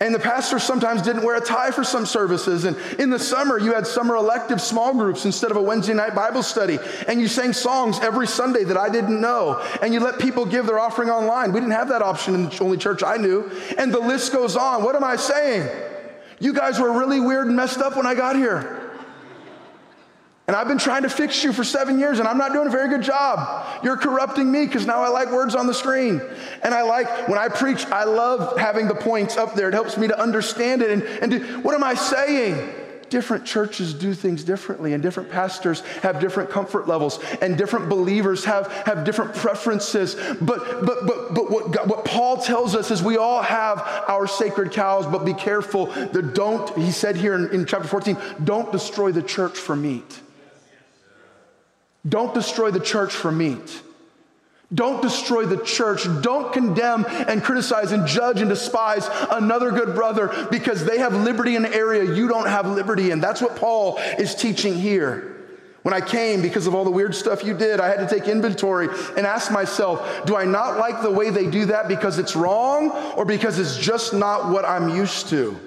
And the pastor sometimes didn't wear a tie for some services. And in the summer, you had summer elective small groups instead of a Wednesday night Bible study. And you sang songs every Sunday that I didn't know. And you let people give their offering online. We didn't have that option in the only church I knew. And the list goes on. What am I saying? You guys were really weird and messed up when I got here. And I've been trying to fix you for seven years, and I'm not doing a very good job. You're corrupting me because now I like words on the screen. And I like, when I preach, I love having the points up there. It helps me to understand it. And, and do, what am I saying? Different churches do things differently, and different pastors have different comfort levels, and different believers have, have different preferences. But, but, but, but what, God, what Paul tells us is we all have our sacred cows, but be careful that don't, he said here in, in chapter 14, don't destroy the church for meat. Don't destroy the church for meat. Don't destroy the church. Don't condemn and criticize and judge and despise another good brother because they have liberty in an area you don't have liberty in. That's what Paul is teaching here. When I came, because of all the weird stuff you did, I had to take inventory and ask myself, do I not like the way they do that because it's wrong or because it's just not what I'm used to?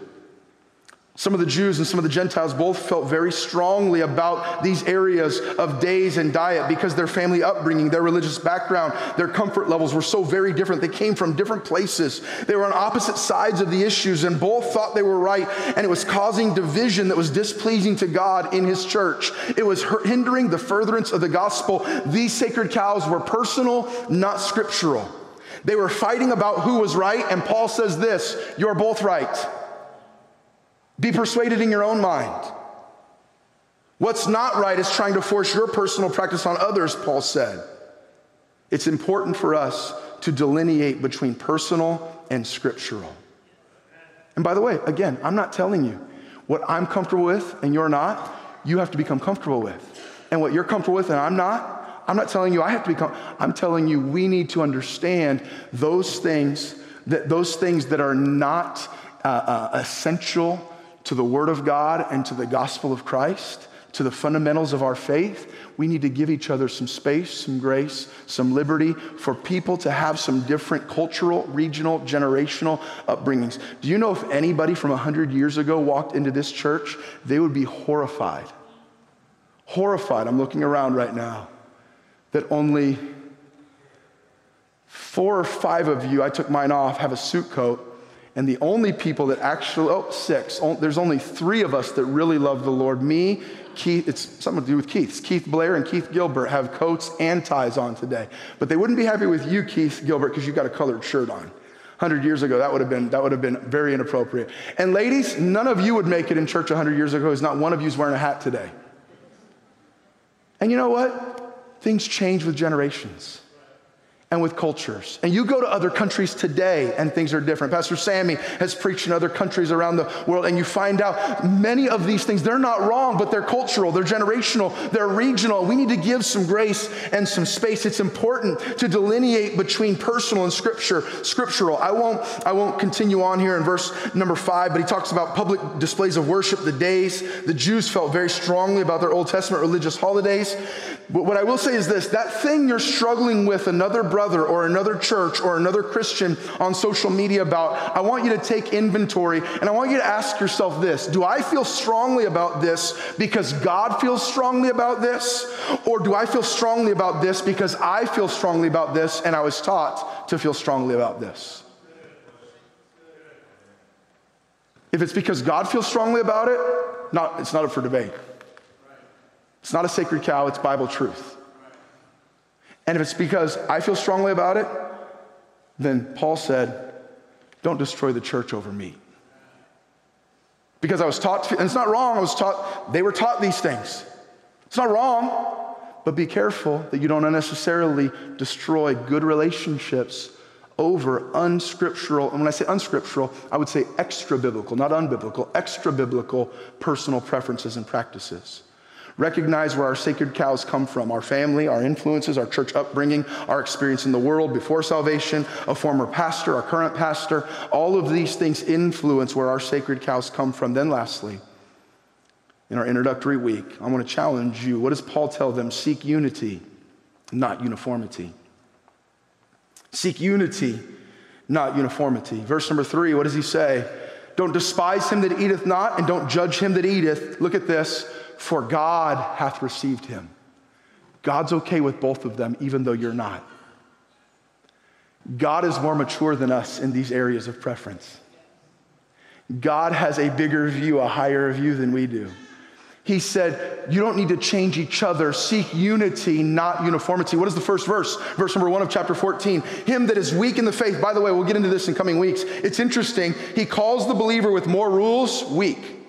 Some of the Jews and some of the Gentiles both felt very strongly about these areas of days and diet because their family upbringing, their religious background, their comfort levels were so very different. They came from different places. They were on opposite sides of the issues and both thought they were right, and it was causing division that was displeasing to God in His church. It was hindering the furtherance of the gospel. These sacred cows were personal, not scriptural. They were fighting about who was right, and Paul says this You're both right. Be persuaded in your own mind. What's not right is trying to force your personal practice on others, Paul said. It's important for us to delineate between personal and scriptural. And by the way, again, I'm not telling you what I'm comfortable with and you're not, you have to become comfortable with. And what you're comfortable with and I'm not, I'm not telling you I have to become, I'm telling you we need to understand those things that those things that are not uh, uh, essential to the Word of God and to the gospel of Christ, to the fundamentals of our faith, we need to give each other some space, some grace, some liberty for people to have some different cultural, regional, generational upbringings. Do you know if anybody from 100 years ago walked into this church, they would be horrified? Horrified. I'm looking around right now that only four or five of you, I took mine off, have a suit coat and the only people that actually, oh, six, there's only three of us that really love the Lord. Me, Keith, it's something to do with Keith. It's Keith Blair and Keith Gilbert have coats and ties on today. But they wouldn't be happy with you, Keith Gilbert, because you've got a colored shirt on. 100 years ago, that would have been, that would have been very inappropriate. And ladies, none of you would make it in church 100 years ago because not one of you is wearing a hat today. And you know what? Things change with generations and with cultures. And you go to other countries today and things are different. Pastor Sammy has preached in other countries around the world and you find out many of these things, they're not wrong, but they're cultural, they're generational, they're regional. We need to give some grace and some space. It's important to delineate between personal and scripture, scriptural. I won't, I won't continue on here in verse number five, but he talks about public displays of worship, the days. The Jews felt very strongly about their Old Testament religious holidays. But what I will say is this that thing you're struggling with another brother or another church or another Christian on social media about, I want you to take inventory and I want you to ask yourself this Do I feel strongly about this because God feels strongly about this? Or do I feel strongly about this because I feel strongly about this and I was taught to feel strongly about this? If it's because God feels strongly about it, not, it's not up for debate. It's not a sacred cow, it's Bible truth. And if it's because I feel strongly about it, then Paul said, Don't destroy the church over me. Because I was taught, and it's not wrong, I was taught, they were taught these things. It's not wrong. but be careful that you don't unnecessarily destroy good relationships over unscriptural, and when I say unscriptural, I would say extra biblical, not unbiblical, extra biblical personal preferences and practices. Recognize where our sacred cows come from our family, our influences, our church upbringing, our experience in the world before salvation, a former pastor, our current pastor. All of these things influence where our sacred cows come from. Then, lastly, in our introductory week, I want to challenge you. What does Paul tell them? Seek unity, not uniformity. Seek unity, not uniformity. Verse number three, what does he say? Don't despise him that eateth not, and don't judge him that eateth. Look at this for God hath received him. God's okay with both of them, even though you're not. God is more mature than us in these areas of preference. God has a bigger view, a higher view than we do. He said, You don't need to change each other. Seek unity, not uniformity. What is the first verse? Verse number one of chapter 14. Him that is weak in the faith. By the way, we'll get into this in coming weeks. It's interesting. He calls the believer with more rules weak.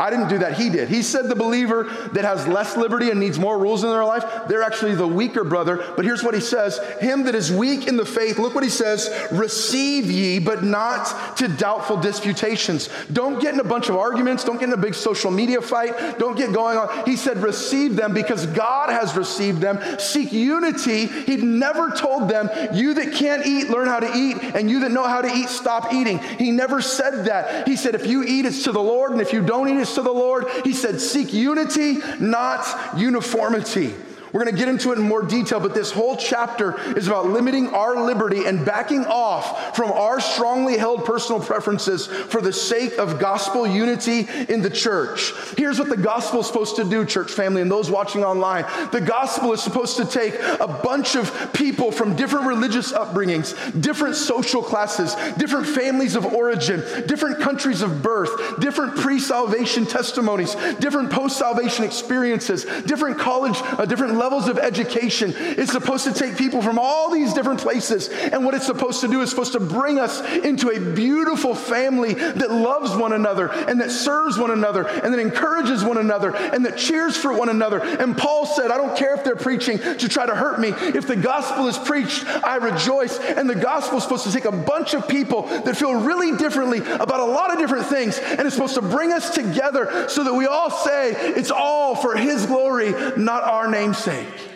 I didn't do that, he did. He said the believer that has less liberty and needs more rules in their life, they're actually the weaker brother. But here's what he says Him that is weak in the faith, look what he says receive ye, but not to doubtful disputations. Don't get in a bunch of arguments, don't get in a big social media fight, don't get going on. He said receive them because God has received them. Seek unity. He'd never told them, you that can't eat, learn how to eat, and you that know how to eat, stop eating. He never said that. He said, if you eat, it's to the Lord, and if you don't eat, it's to the Lord. He said, Seek unity, not uniformity. We're going to get into it in more detail, but this whole chapter is about limiting our liberty and backing off from our strongly held personal preferences for the sake of gospel unity in the church. Here's what the gospel is supposed to do, church family, and those watching online. The gospel is supposed to take a bunch of people from different religious upbringings, different social classes, different families of origin, different countries of birth, different pre salvation testimonies, different post salvation experiences, different college, uh, different levels of education. It's supposed to take people from all these different places. And what it's supposed to do is supposed to bring us into a beautiful family that loves one another and that serves one another and that encourages one another and that cheers for one another. And Paul said, I don't care if they're preaching to try to hurt me. If the gospel is preached, I rejoice. And the gospel is supposed to take a bunch of people that feel really differently about a lot of different things and it's supposed to bring us together so that we all say it's all for his glory, not our namesake sake.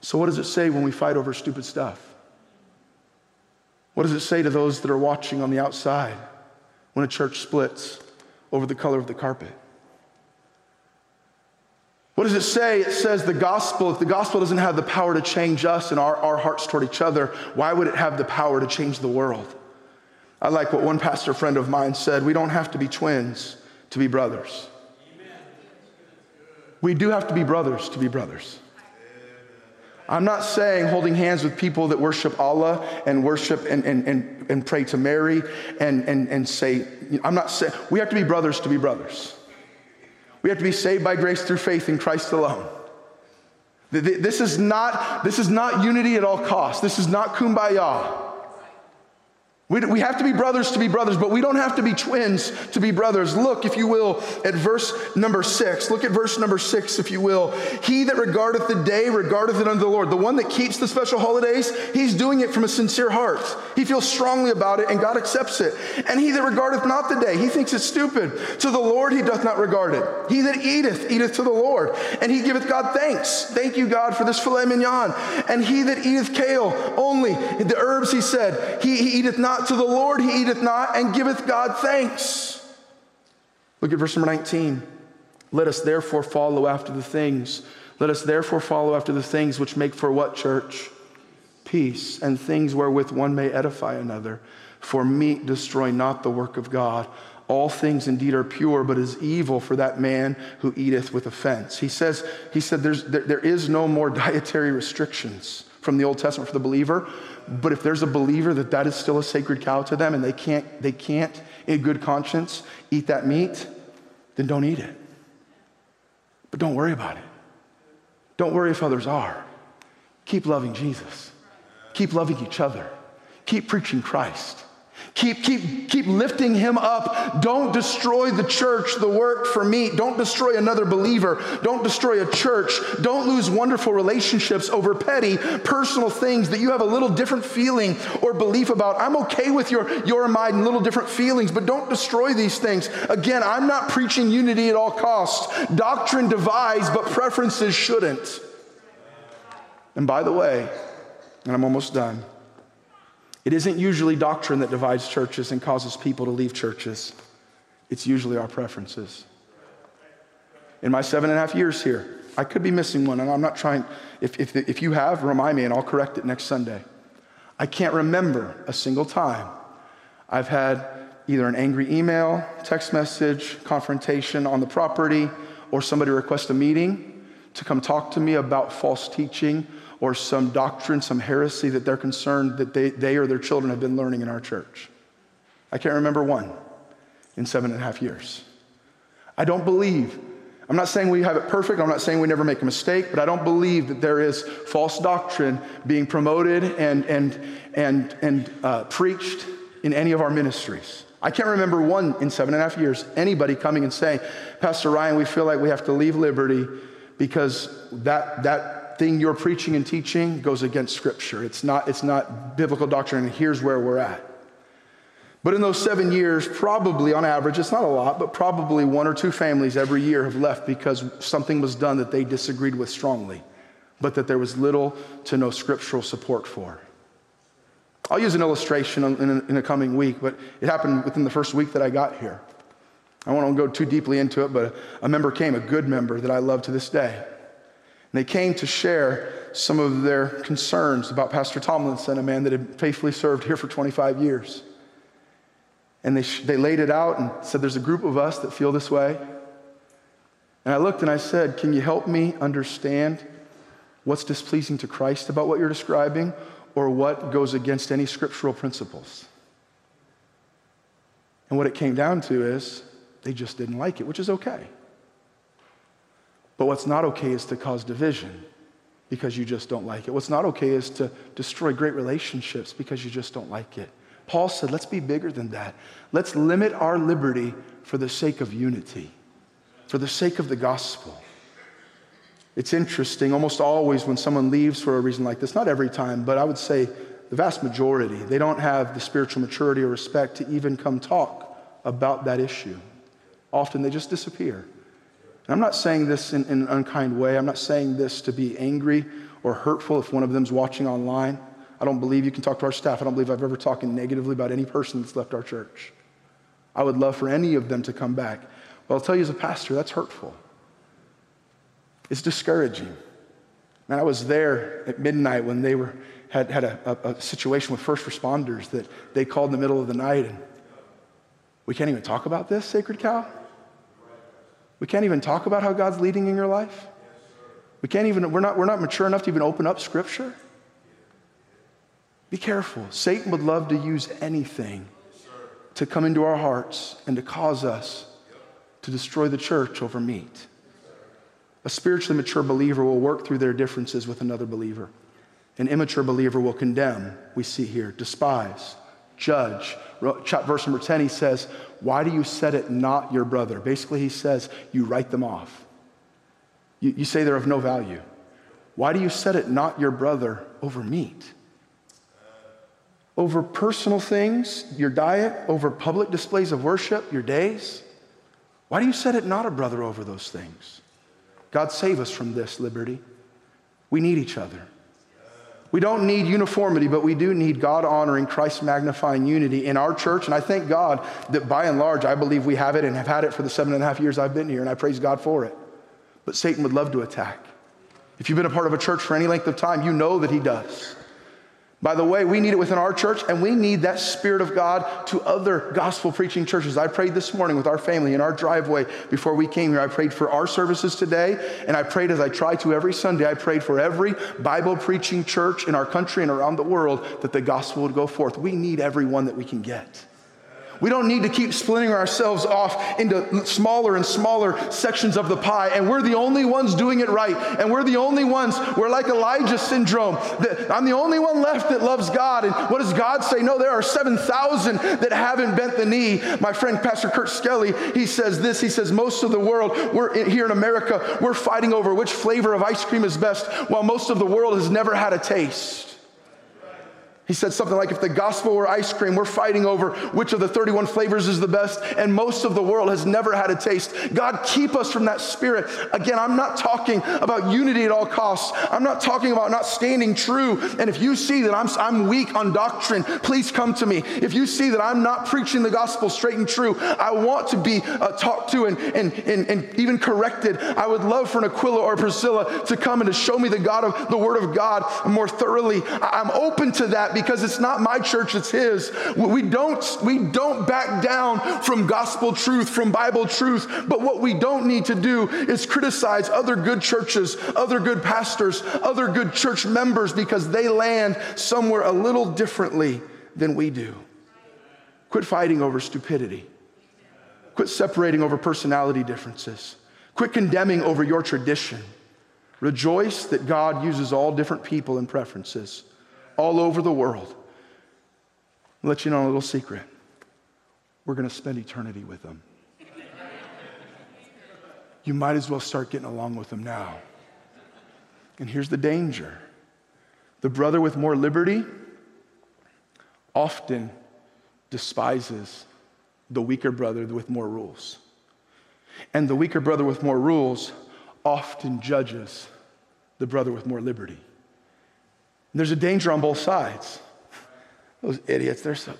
So, what does it say when we fight over stupid stuff? What does it say to those that are watching on the outside when a church splits over the color of the carpet? What does it say? It says the gospel, if the gospel doesn't have the power to change us and our, our hearts toward each other, why would it have the power to change the world? I like what one pastor friend of mine said we don't have to be twins to be brothers. We do have to be brothers to be brothers. I'm not saying holding hands with people that worship Allah and worship and, and, and, and pray to Mary and, and, and say, I'm not saying, we have to be brothers to be brothers. We have to be saved by grace through faith in Christ alone. This is not, this is not unity at all costs. This is not kumbaya. We, we have to be brothers to be brothers, but we don't have to be twins to be brothers. Look, if you will, at verse number six. Look at verse number six, if you will. He that regardeth the day regardeth it unto the Lord. The one that keeps the special holidays, he's doing it from a sincere heart. He feels strongly about it, and God accepts it. And he that regardeth not the day, he thinks it's stupid. To the Lord he doth not regard it. He that eateth, eateth to the Lord. And he giveth God thanks. Thank you, God, for this filet mignon. And he that eateth kale only, the herbs, he said, he, he eateth not to the Lord he eateth not, and giveth God thanks. Look at verse number 19. Let us therefore follow after the things. Let us therefore follow after the things which make for what, church? Peace, and things wherewith one may edify another. For meat destroy not the work of God. All things indeed are pure, but is evil for that man who eateth with offense. He says, he said, There's, there, there is no more <laughs> dietary restrictions from the Old Testament for the believer. But if there's a believer that that is still a sacred cow to them and they can't, they can't in good conscience eat that meat, then don't eat it. But don't worry about it. Don't worry if others are. Keep loving Jesus. Keep loving each other. Keep preaching Christ. Keep, keep, keep lifting him up. Don't destroy the church, the work for me. Don't destroy another believer. Don't destroy a church. Don't lose wonderful relationships over petty personal things that you have a little different feeling or belief about. I'm okay with your, your mind and little different feelings, but don't destroy these things. Again, I'm not preaching unity at all costs. Doctrine divides, but preferences shouldn't. And by the way, and I'm almost done. It isn't usually doctrine that divides churches and causes people to leave churches, it's usually our preferences. In my seven and a half years here, I could be missing one, and I'm not trying. If, if, if you have, remind me, and I'll correct it next Sunday. I can't remember a single time I've had either an angry email, text message, confrontation on the property, or somebody request a meeting to come talk to me about false teaching or some doctrine, some heresy that they're concerned that they, they or their children have been learning in our church. I can't remember one in seven and a half years. I don't believe, I'm not saying we have it perfect, I'm not saying we never make a mistake, but I don't believe that there is false doctrine being promoted and, and, and, and uh, preached in any of our ministries. I can't remember one in seven and a half years, anybody coming and saying, Pastor Ryan, we feel like we have to leave Liberty because that, that thing you're preaching and teaching goes against Scripture. It's not, it's not biblical doctrine, and here's where we're at. But in those seven years, probably on average, it's not a lot, but probably one or two families every year have left because something was done that they disagreed with strongly, but that there was little to no scriptural support for. I'll use an illustration in a, in a coming week, but it happened within the first week that I got here. I won't go too deeply into it, but a member came, a good member that I love to this day. And they came to share some of their concerns about Pastor Tomlinson, a man that had faithfully served here for 25 years. And they, they laid it out and said, There's a group of us that feel this way. And I looked and I said, Can you help me understand what's displeasing to Christ about what you're describing or what goes against any scriptural principles? And what it came down to is they just didn't like it, which is okay. But what's not okay is to cause division because you just don't like it. What's not okay is to destroy great relationships because you just don't like it. Paul said, let's be bigger than that. Let's limit our liberty for the sake of unity, for the sake of the gospel. It's interesting, almost always when someone leaves for a reason like this, not every time, but I would say the vast majority, they don't have the spiritual maturity or respect to even come talk about that issue. Often they just disappear. And I'm not saying this in, in, an unkind way. I'm not saying this to be angry or hurtful if one of them's watching online. I don't believe you can talk to our staff. I don't believe I've ever talked negatively about any person that's left our church. I would love for any of them to come back. But I'll tell you as a pastor, that's hurtful. It's discouraging. And I was there at midnight when they were, had, had a, a, a situation with first responders that they called in the middle of the night. And we can't even talk about this, Sacred Cow? We can't even talk about how God's leading in your life. We can't even, we're not, we're not mature enough to even open up Scripture. Be careful. Satan would love to use anything to come into our hearts and to cause us to destroy the church over meat. A spiritually mature believer will work through their differences with another believer. An immature believer will condemn, we see here, despise, judge. Verse number 10, he says, Why do you set it not your brother? Basically, he says, You write them off. You, you say they're of no value. Why do you set it not your brother over meat? Over personal things, your diet, over public displays of worship, your days? Why do you set it not a brother over those things? God save us from this liberty. We need each other. We don't need uniformity, but we do need God honoring, Christ magnifying unity in our church. And I thank God that by and large, I believe we have it and have had it for the seven and a half years I've been here, and I praise God for it. But Satan would love to attack. If you've been a part of a church for any length of time, you know that he does. By the way, we need it within our church, and we need that Spirit of God to other gospel preaching churches. I prayed this morning with our family in our driveway before we came here. I prayed for our services today, and I prayed as I try to every Sunday. I prayed for every Bible preaching church in our country and around the world that the gospel would go forth. We need everyone that we can get. We don't need to keep splitting ourselves off into smaller and smaller sections of the pie. And we're the only ones doing it right. And we're the only ones, we're like Elijah syndrome. That I'm the only one left that loves God. And what does God say? No, there are 7,000 that haven't bent the knee. My friend, Pastor Kurt Skelly, he says this. He says, most of the world, we're here in America, we're fighting over which flavor of ice cream is best, while most of the world has never had a taste. He said something like, if the gospel were ice cream, we're fighting over which of the 31 flavors is the best, and most of the world has never had a taste. God, keep us from that spirit. Again, I'm not talking about unity at all costs. I'm not talking about not standing true. And if you see that I'm, I'm weak on doctrine, please come to me. If you see that I'm not preaching the gospel straight and true, I want to be uh, talked to and, and, and, and even corrected. I would love for an Aquila or Priscilla to come and to show me the God of the Word of God more thoroughly. I'm open to that because it's not my church, it's his. We don't, we don't back down from gospel truth, from Bible truth. But what we don't need to do is criticize other good churches, other good pastors, other good church members because they land somewhere a little differently than we do. Quit fighting over stupidity. Quit separating over personality differences. Quit condemning over your tradition. Rejoice that God uses all different people and preferences all over the world. I'll let you know a little secret. We're going to spend eternity with them. You might as well start getting along with them now. And here's the danger the brother with more liberty often despises the weaker brother with more rules. And the weaker brother with more rules often judges the brother with more liberty. There's a danger on both sides. Those idiots, they're, so,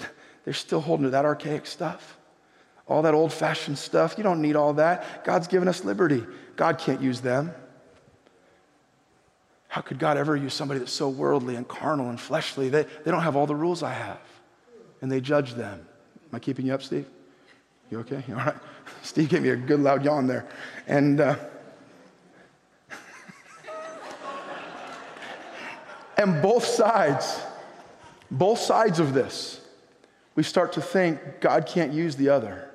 they're still holding to that archaic stuff. All that old fashioned stuff. You don't need all that. God's given us liberty. God can't use them. How could God ever use somebody that's so worldly and carnal and fleshly? They, they don't have all the rules I have. And they judge them. Am I keeping you up, Steve? You okay? <laughs> All right. Steve gave me a good loud yawn there. And uh, And both sides, both sides of this, we start to think God can't use the other.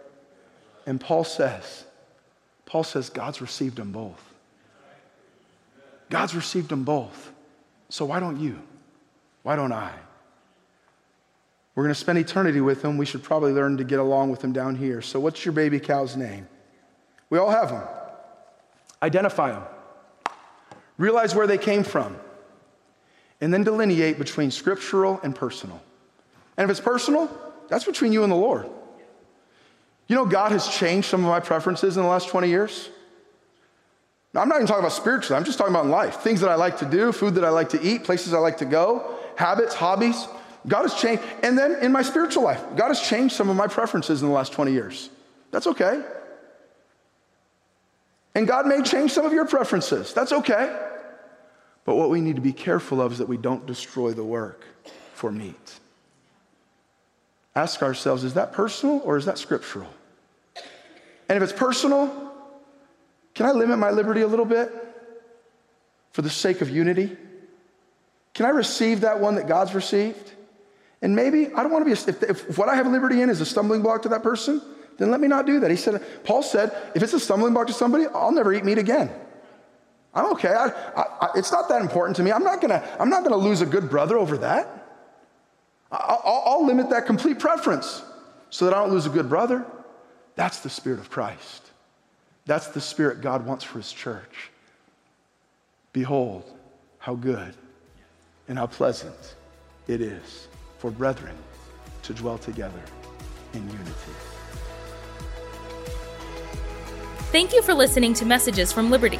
And Paul says, Paul says God's received them both. God's received them both. So why don't you? Why don't I? We're going to spend eternity with them. We should probably learn to get along with them down here. So, what's your baby cow's name? We all have them. Identify them. Realize where they came from and then delineate between scriptural and personal. And if it's personal, that's between you and the Lord. You know, God has changed some of my preferences in the last 20 years. Now, I'm not even talking about spiritually, I'm just talking about life. Things that I like to do, food that I like to eat, places I like to go, habits, hobbies. God has changed. And then in my spiritual life, God has changed some of my preferences in the last 20 years. That's okay. And God may change some of your preferences. That's okay. But what we need to be careful of is that we don't destroy the work for meat. Ask ourselves is that personal or is that scriptural? And if it's personal, can I limit my liberty a little bit for the sake of unity? Can I receive that one that God's received? And maybe I don't want to be, a, if, if what I have liberty in is a stumbling block to that person, then let me not do that. He said, Paul said, if it's a stumbling block to somebody, I'll never eat meat again. I'm okay. I, I, it's not that important to me. I'm not gonna, I'm not gonna lose a good brother over that. I'll, I'll limit that complete preference so that I don't lose a good brother. That's the spirit of Christ. That's the spirit God wants for his church. Behold, how good and how pleasant it is for brethren to dwell together in unity. Thank you for listening to Messages from Liberty.